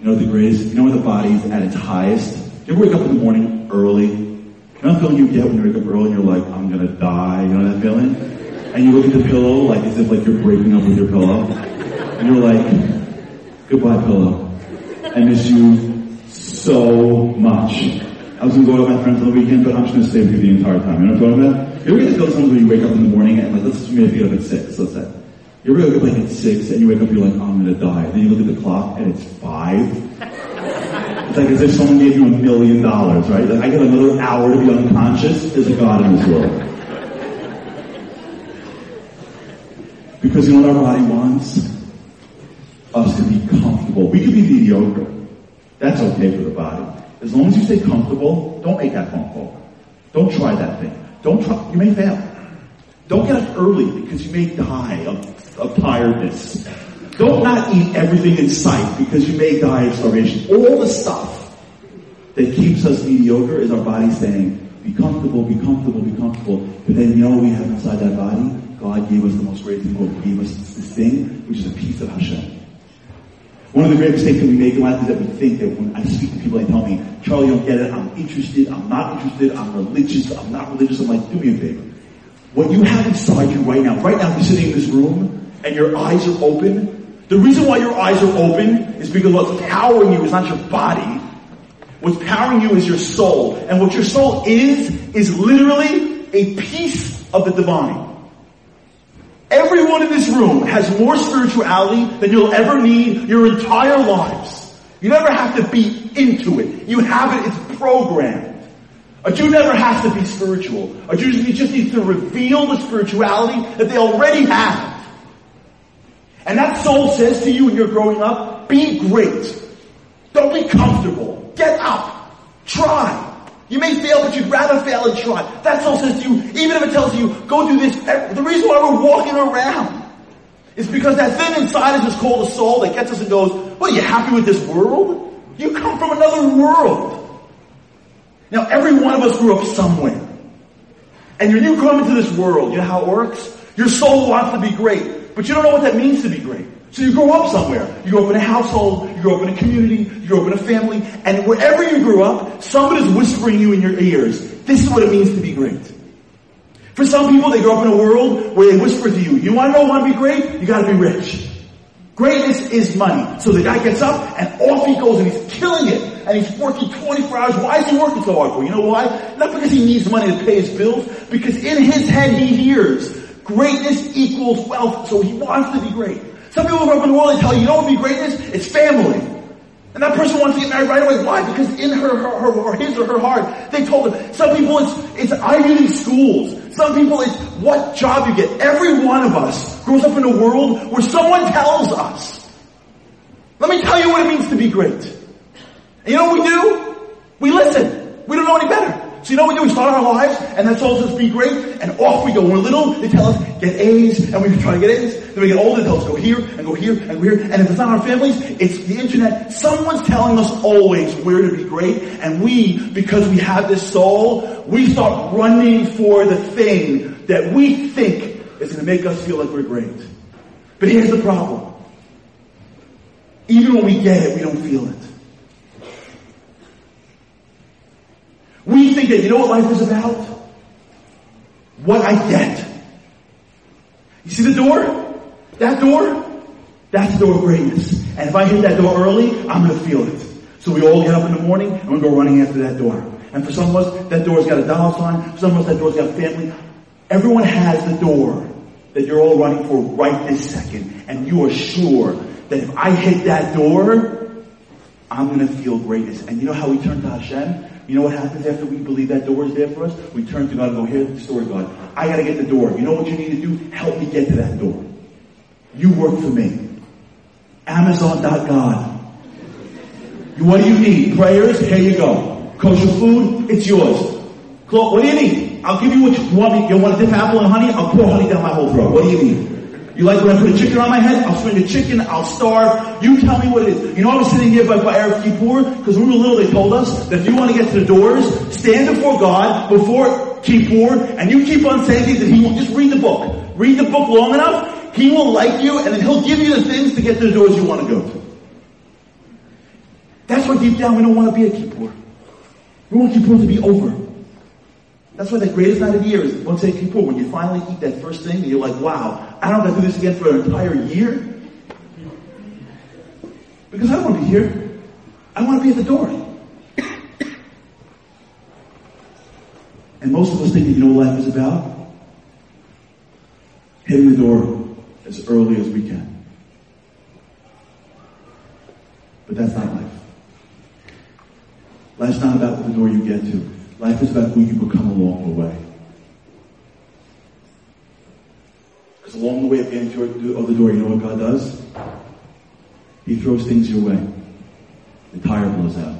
[SPEAKER 1] You know the greatest, you know when the body is at its highest? You ever wake up in the morning early? You know that feeling you get when you wake up early and you're like, I'm gonna die, you know that feeling? And you look at the pillow like as if like you're breaking up with your pillow. And you're like, goodbye pillow. I miss you so much. I was gonna go out with my friends on the weekend, but I'm just gonna stay with you the entire time. You know what I'm talking about? You ever get to feel something when you wake up in the morning and like, let's assume you get up at six, let's say. You wake up like at six and you wake up, you're like, I'm gonna die. Then you look at the clock and it's five. It's like as if someone gave you a million dollars, right? Like I get another hour to be unconscious. There's a God in this world. Because you know what our body wants? Us to be comfortable. We could be mediocre. That's okay for the body. As long as you stay comfortable, don't make that phone call. Don't try that thing. Don't try, you may fail. Don't get up early because you may die of, of tiredness. Don't not eat everything in sight because you may die of starvation. All the stuff that keeps us mediocre is our body saying, be comfortable, be comfortable, be comfortable. But then you know we have inside that body? God gave us the most great thing. God gave us this thing, which is a piece of Hashem. One of the great mistakes that we make in life is that we think that when I speak to people, they tell me, Charlie, you don't get it. I'm interested. I'm not interested. I'm religious. I'm not religious. I'm like, do me a favor. What you have inside you right now, right now you're sitting in this room and your eyes are open. The reason why your eyes are open is because what's powering you is not your body. What's powering you is your soul. And what your soul is, is literally a piece of the divine. Everyone in this room has more spirituality than you'll ever need your entire lives. You never have to be into it. You have it, it's programmed. A Jew never has to be spiritual. A Jew just needs to reveal the spirituality that they already have. And that soul says to you when you're growing up, be great. Don't be comfortable. Get up. Try. You may fail, but you'd rather fail and try. That soul says to you, even if it tells you, go do this, the reason why we're walking around is because that thing inside us is called a soul that gets us and goes, what, are you happy with this world? You come from another world. Now, every one of us grew up somewhere. And when you come into this world, you know how it works? Your soul wants to be great, but you don't know what that means to be great. So you grow up somewhere. You grow up in a household, you grow up in a community, you grow up in a family, and wherever you grew up, somebody's whispering you in your ears, this is what it means to be great. For some people, they grow up in a world where they whisper to you, you want to know how to be great? You gotta be rich. Greatness is money. So the guy gets up and off he goes and he's killing it. And he's working 24 hours. Why is he working so hard for? You know why? Not because he needs money to pay his bills. Because in his head he hears greatness equals wealth. So he wants to be great. Some people grow up in the world, and tell you, you know what would be greatness? It's family. And that person wants to get married right away. Why? Because in her, her, her, or his or her heart, they told them. Some people it's, it's Ivy schools. Some people it's what job you get. Every one of us grows up in a world where someone tells us. Let me tell you what it means to be great. And you know what we do? We listen. We don't know any better. So you know what we do? We start our lives, and that tells us be great, and off we go. When we're little, they tell us get A's, and we try to get A's. Then we get older, they tell us go here, and go here, and go here. And if it's not our families, it's the internet. Someone's telling us always where to be great, and we, because we have this soul, we start running for the thing that we think is going to make us feel like we're great. But here's the problem. Even when we get it, we don't feel it. We that, you know what life is about? What I get. You see the door? That door? That's the door of greatness. And if I hit that door early, I'm to feel it. So we all get up in the morning and we go running after that door. And for some of us, that door's got a dollar sign. For some of us, that door's got family. Everyone has the door that you're all running for right this second. And you are sure that if I hit that door, I'm going to feel greatness. And you know how we turn to Hashem? You know what happens after we believe that door is there for us? We turn to God and go, here's the story, God. I gotta get the door. You know what you need to do? Help me get to that door. You work for me. Amazon.God. What do you need? Prayers? Here you go. Kosher food? It's yours. What do you need? I'll give you what you want me. You want to dip apple and honey? I'll pour honey down my whole throat. What do you need? You like when I put a chicken on my head? I'll swing a chicken, I'll starve. You tell me what it is. You know I was sitting here by, by Erev Kippur? Because when we were little they told us that if you want to get to the doors, stand before God, before Kippur, and you keep on saying things that He won't. just read the book. Read the book long enough, He will like you, and then He'll give you the things to get to the doors you want to go to. That's why deep down we don't want to be a Kippur. We want Kippur to be over. That's why the greatest night of the year is once Kippur, when you finally eat that first thing and you're like, wow, I don't have to do this again for an entire year. Because I don't want to be here. I want to be at the door. And most of us think that you know what life is about? Hitting the door as early as we can. But that's not life. Life's not about the door you get to. Life is about who you become along the way. Because along the way of getting to the door, you know what God does? He throws things your way. The tire blows out.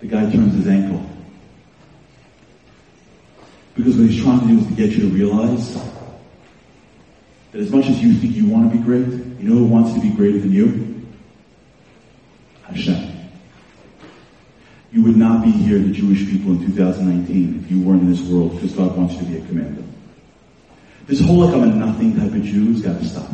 [SPEAKER 1] The guy turns his ankle. Because what he's trying to do is to get you to realize that as much as you think you want to be great, you know who wants to be greater than you? Hashem. You would not be here, the Jewish people in 2019, if you weren't in this world because God wants you to be a commander. This whole like I'm a nothing type of Jew has got to stop.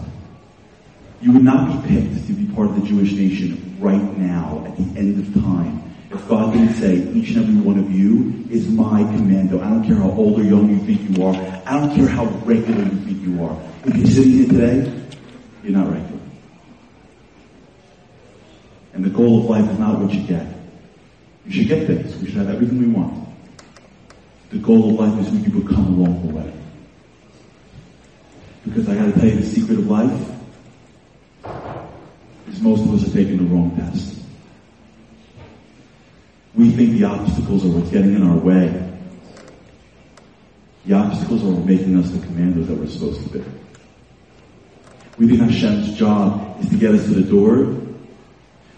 [SPEAKER 1] You would not be picked to be part of the Jewish nation right now at the end of time if God didn't say each and every one of you is my commando. I don't care how old or young you think you are. I don't care how regular you think you are. If you're sitting here today, you're not regular. And the goal of life is not what you get. We should get things. We should have everything we want. The goal of life is who you become along the way. Because I gotta tell you, the secret of life is most of us are taking the wrong test. We think the obstacles are what's getting in our way. The obstacles are making us the commandos that we're supposed to be. We think Hashem's job is to get us to the door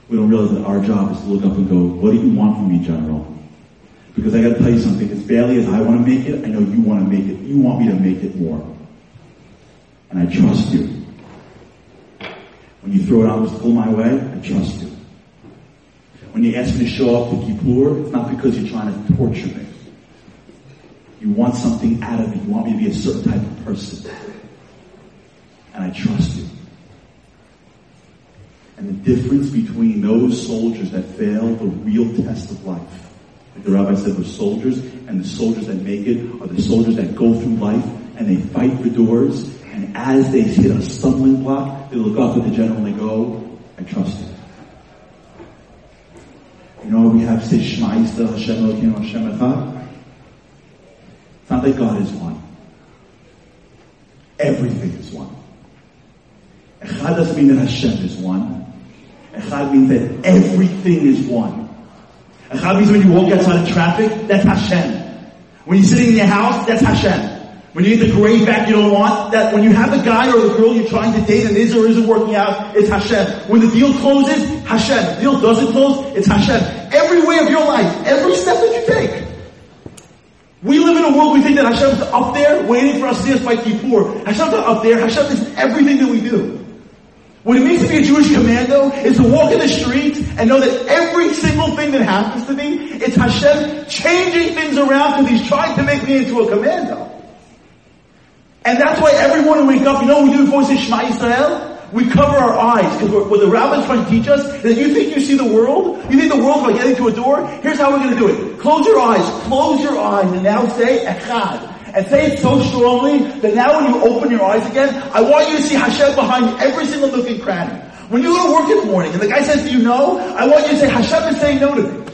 [SPEAKER 1] we don't realize that our job is to look up and go, what do you want from me, General? Because I gotta tell you something, as badly as I want to make it, I know you want to make it. You want me to make it more. And I trust you. When you throw it obstacle my way, I trust you. When you ask me to show up to Kippur, it's not because you're trying to torture me. You want something out of me. You want me to be a certain type of person. And I trust you. And the difference between those soldiers that fail the real test of life, like the rabbi said, were soldiers, and the soldiers that make it are the soldiers that go through life and they fight for doors, and as they hit a stumbling block, they look up at the general and they go, I trust you. You know, we have say Shema Yisrael Hashem Elokeinu Hashem Echad. It's not that God is one. Everything is one. Echad doesn't mean that Hashem is one. Echad means that everything is one. Echad means when you walk outside of traffic, that's Hashem. When you're sitting in your house, that's Hashem. When you get the grade back you don't want, that when you have the guy or the girl you're trying to date and is or isn't working out, it's Hashem. When the deal closes, Hashem. The deal doesn't close, it's Hashem. Every way of your life, every step that you take. We live in a world we think that Hashem's up there waiting for us to see us by Kippur. Hashem's not up there. Hashem is everything that we do. What it means to be a Jewish commando is to walk in the streets and know that every single thing that happens to me, it's Hashem changing things around because He's trying to make me into a commando. And that's why every morning we wake up, you know we do before we Shema Yisrael? We cover our eyes because what the rabbis trying to teach us is that you think you see the world, you think the world by getting to a door. Here's how we're going to do it: close your eyes, close your eyes, and now say Echad. And say it so strongly that now when you open your eyes again, I want you to see Hashem behind every single nook and cranny. When you go to work in the morning and the guy says to you no, I want you to say Hashem is saying no to me.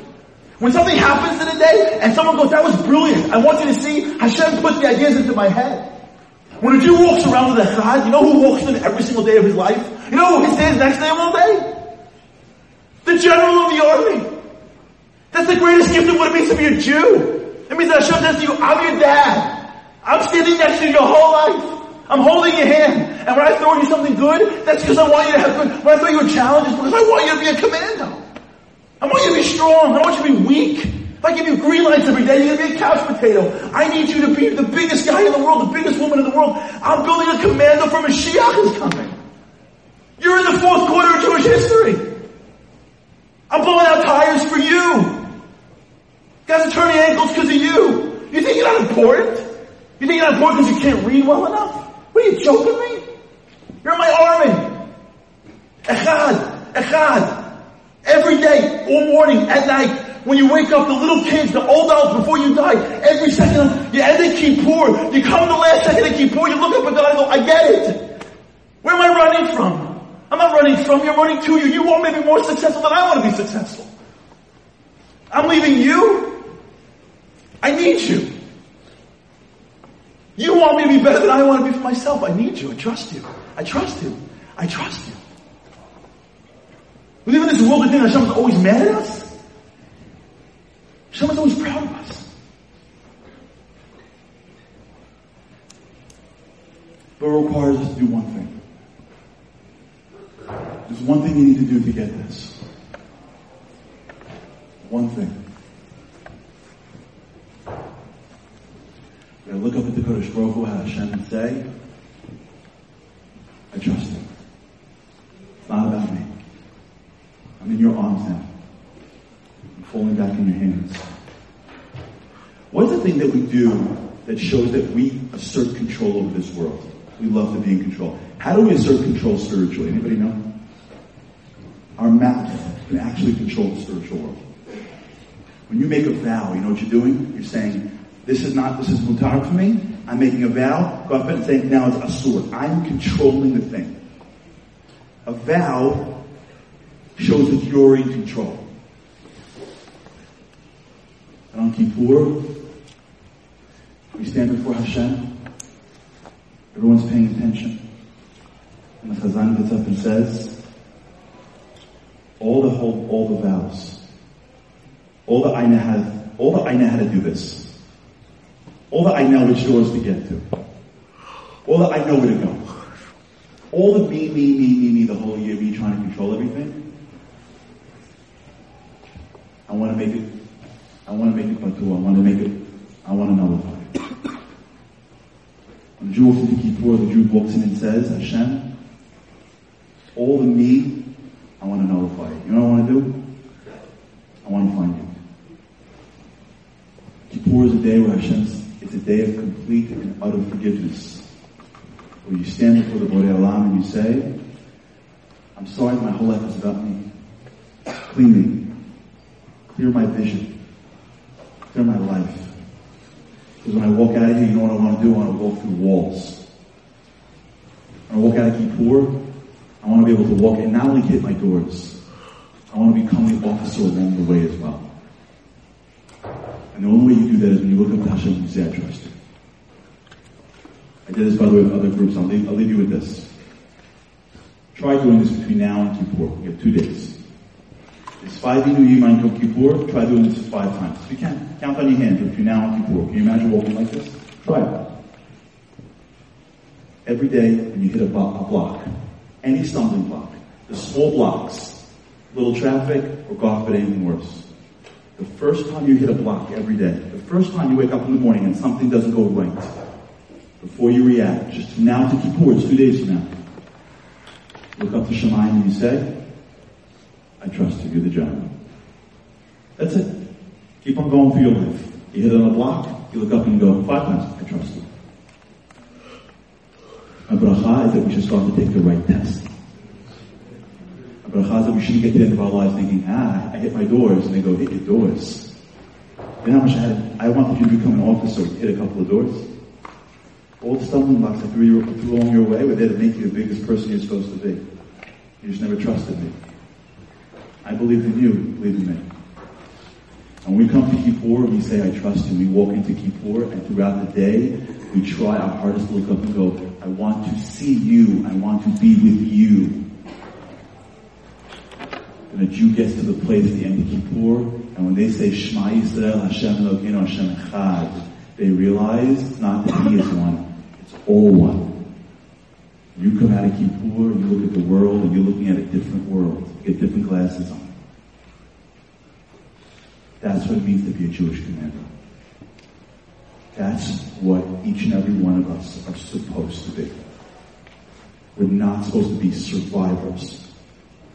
[SPEAKER 1] When something happens in a day and someone goes, that was brilliant, I want you to see Hashem put the ideas into my head. When a Jew walks around with Echad, you know who walks in every single day of his life? You know who he stands next to him all day? The general of the army. That's the greatest gift of what it means to be a Jew. It means that Hashem says to you, I'm your dad. I'm standing next to you your whole life. I'm holding your hand. And when I throw you something good, that's because I want you to have good. When I throw you a challenge, it's because I want you to be a commando. I want you to be strong. I want you to be weak. If I give you green lights every day, you're gonna be a couch potato. I need you to be the biggest guy in the world, the biggest woman in the world. I'm building a commando for Mashiach is coming. You're in the fourth quarter of Jewish history. I'm blowing out tires for you. Guys are turning ankles because of you. You think you're not important? You think you're not because you can't read well enough? What are you joking me? You're my army. Echad, echad. Every day, all morning, at night, when you wake up, the little kids, the old adults before you die, every second, you end at Kippur, you come the last second of Kippur, you look up at God and go, I get it. Where am I running from? I'm not running from you, I'm running to you. You want me to be more successful than I want to be successful. I'm leaving you. I need you. You want me to be better than I want to be for myself. I need you. I trust you. I trust you. I trust you. We live in this world that thinks Hashem's always mad at us. Hashem's always proud of us. But it requires us to do one thing. There's one thing you need to do to get this. One thing. I look up at the Kadosh Baruch Hu, Hashem, and say, I trust him. It's not about me. I'm in your arms now. I'm falling back in your hands. What's the thing that we do that shows that we assert control over this world? We love to be in control. How do we assert control spiritually? Anybody know? Our mouth can actually control the spiritual world. When you make a vow, you know what you're doing? You're saying, this is not, this is mutar for me. I'm making a vow. Go up and say, now it's asur. I'm controlling the thing. A vow shows that you're in control. And on Kippur, we stand before Hashem. Everyone's paying attention. And the Chazan gets up and says, all the whole, all the vows, all the know how, all I know how to do this. All that I know which doors to get to. All that I know where to go. All the me, me, me, me, me, the whole year, me trying to control everything. I want to make it, I want to make it Batul. I want to make it, I want to nullify it. When the Jew walks into Kippur, the Jew walks in and says, Hashem, all the me, I want to nullify it. You know what I want to do? I want to find you. Kippur is a day where Hashem's, it's a day of complete and utter forgiveness. Where you stand before the Borei Olam and you say, I'm sorry my whole life is about me. Clean me. Clear my vision. Clear my life. Because when I walk out of here, you know what I want to do? I want to walk through walls. When I walk out of Kippur, I want to be able to walk and not only hit my doors, I want to become the officer along the way as well. And the only way you do that is when you look up to Hashem and say, I trust you. I did this, by the way, with other groups. I'll leave, I'll leave you with this. Try doing this between now and Kippur. You have two days. It's five Inu Yima until Kippur. Try doing this five times. If you can, count on your hands between now and Kippur. Can you imagine walking like this? Try it. Every day when you hit a, bo- a block, any stumbling block, the small blocks, little traffic, or God forbid anything worse. The first time you hit a block every day, the first time you wake up in the morning and something doesn't go right, before you react, just now to Kippur, it's two days from now. Look up to Shamayim and you say, I trust you, you're the giant. That's it. Keep on going for your life. You hit it on a block, you look up and you go, five times, I trust you. My bracha is that we should start to take the right test. Is that we shouldn't get to the end of our lives thinking, ah, I hit my doors, and they go, hit your doors. You know how much I had, I wanted you to become an officer, hit a couple of doors. All the stumbling blocks I threw, threw along your way were there to make you the biggest person you're supposed to be. You just never trusted me. I believe in you, believe in me. And when we come to Kippur, we say, I trust you. We walk into Kippur, and throughout the day, we try our hardest to look up and go, I want to see you. I want to be with you. And a Jew gets to the place the end of Kippur, and when they say, Shema Yisrael, Hashem Elokeinu, Hashem Echad, they realize not that He is one, it's all one. You come out of Kippur, you look at the world, and you're looking at a different world. You get different glasses on. That's what it means to be a Jewish commander. That's what each and every one of us are supposed to be. We're not supposed to be survivors.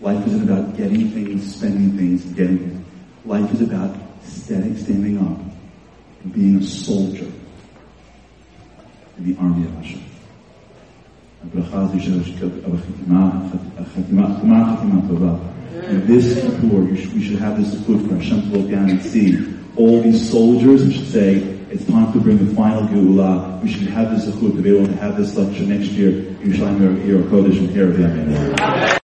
[SPEAKER 1] Life isn't about getting things, spending things, getting it. Life is about standing, standing up and being a soldier in the army of Hashem. And this Kippur, we should have this support for Hashem to look down and see all these soldiers and should say, it's time to bring the final Geula. We should have this support to be able to have this lecture next year. Yerushalayim Yer Kodesh and here Amen.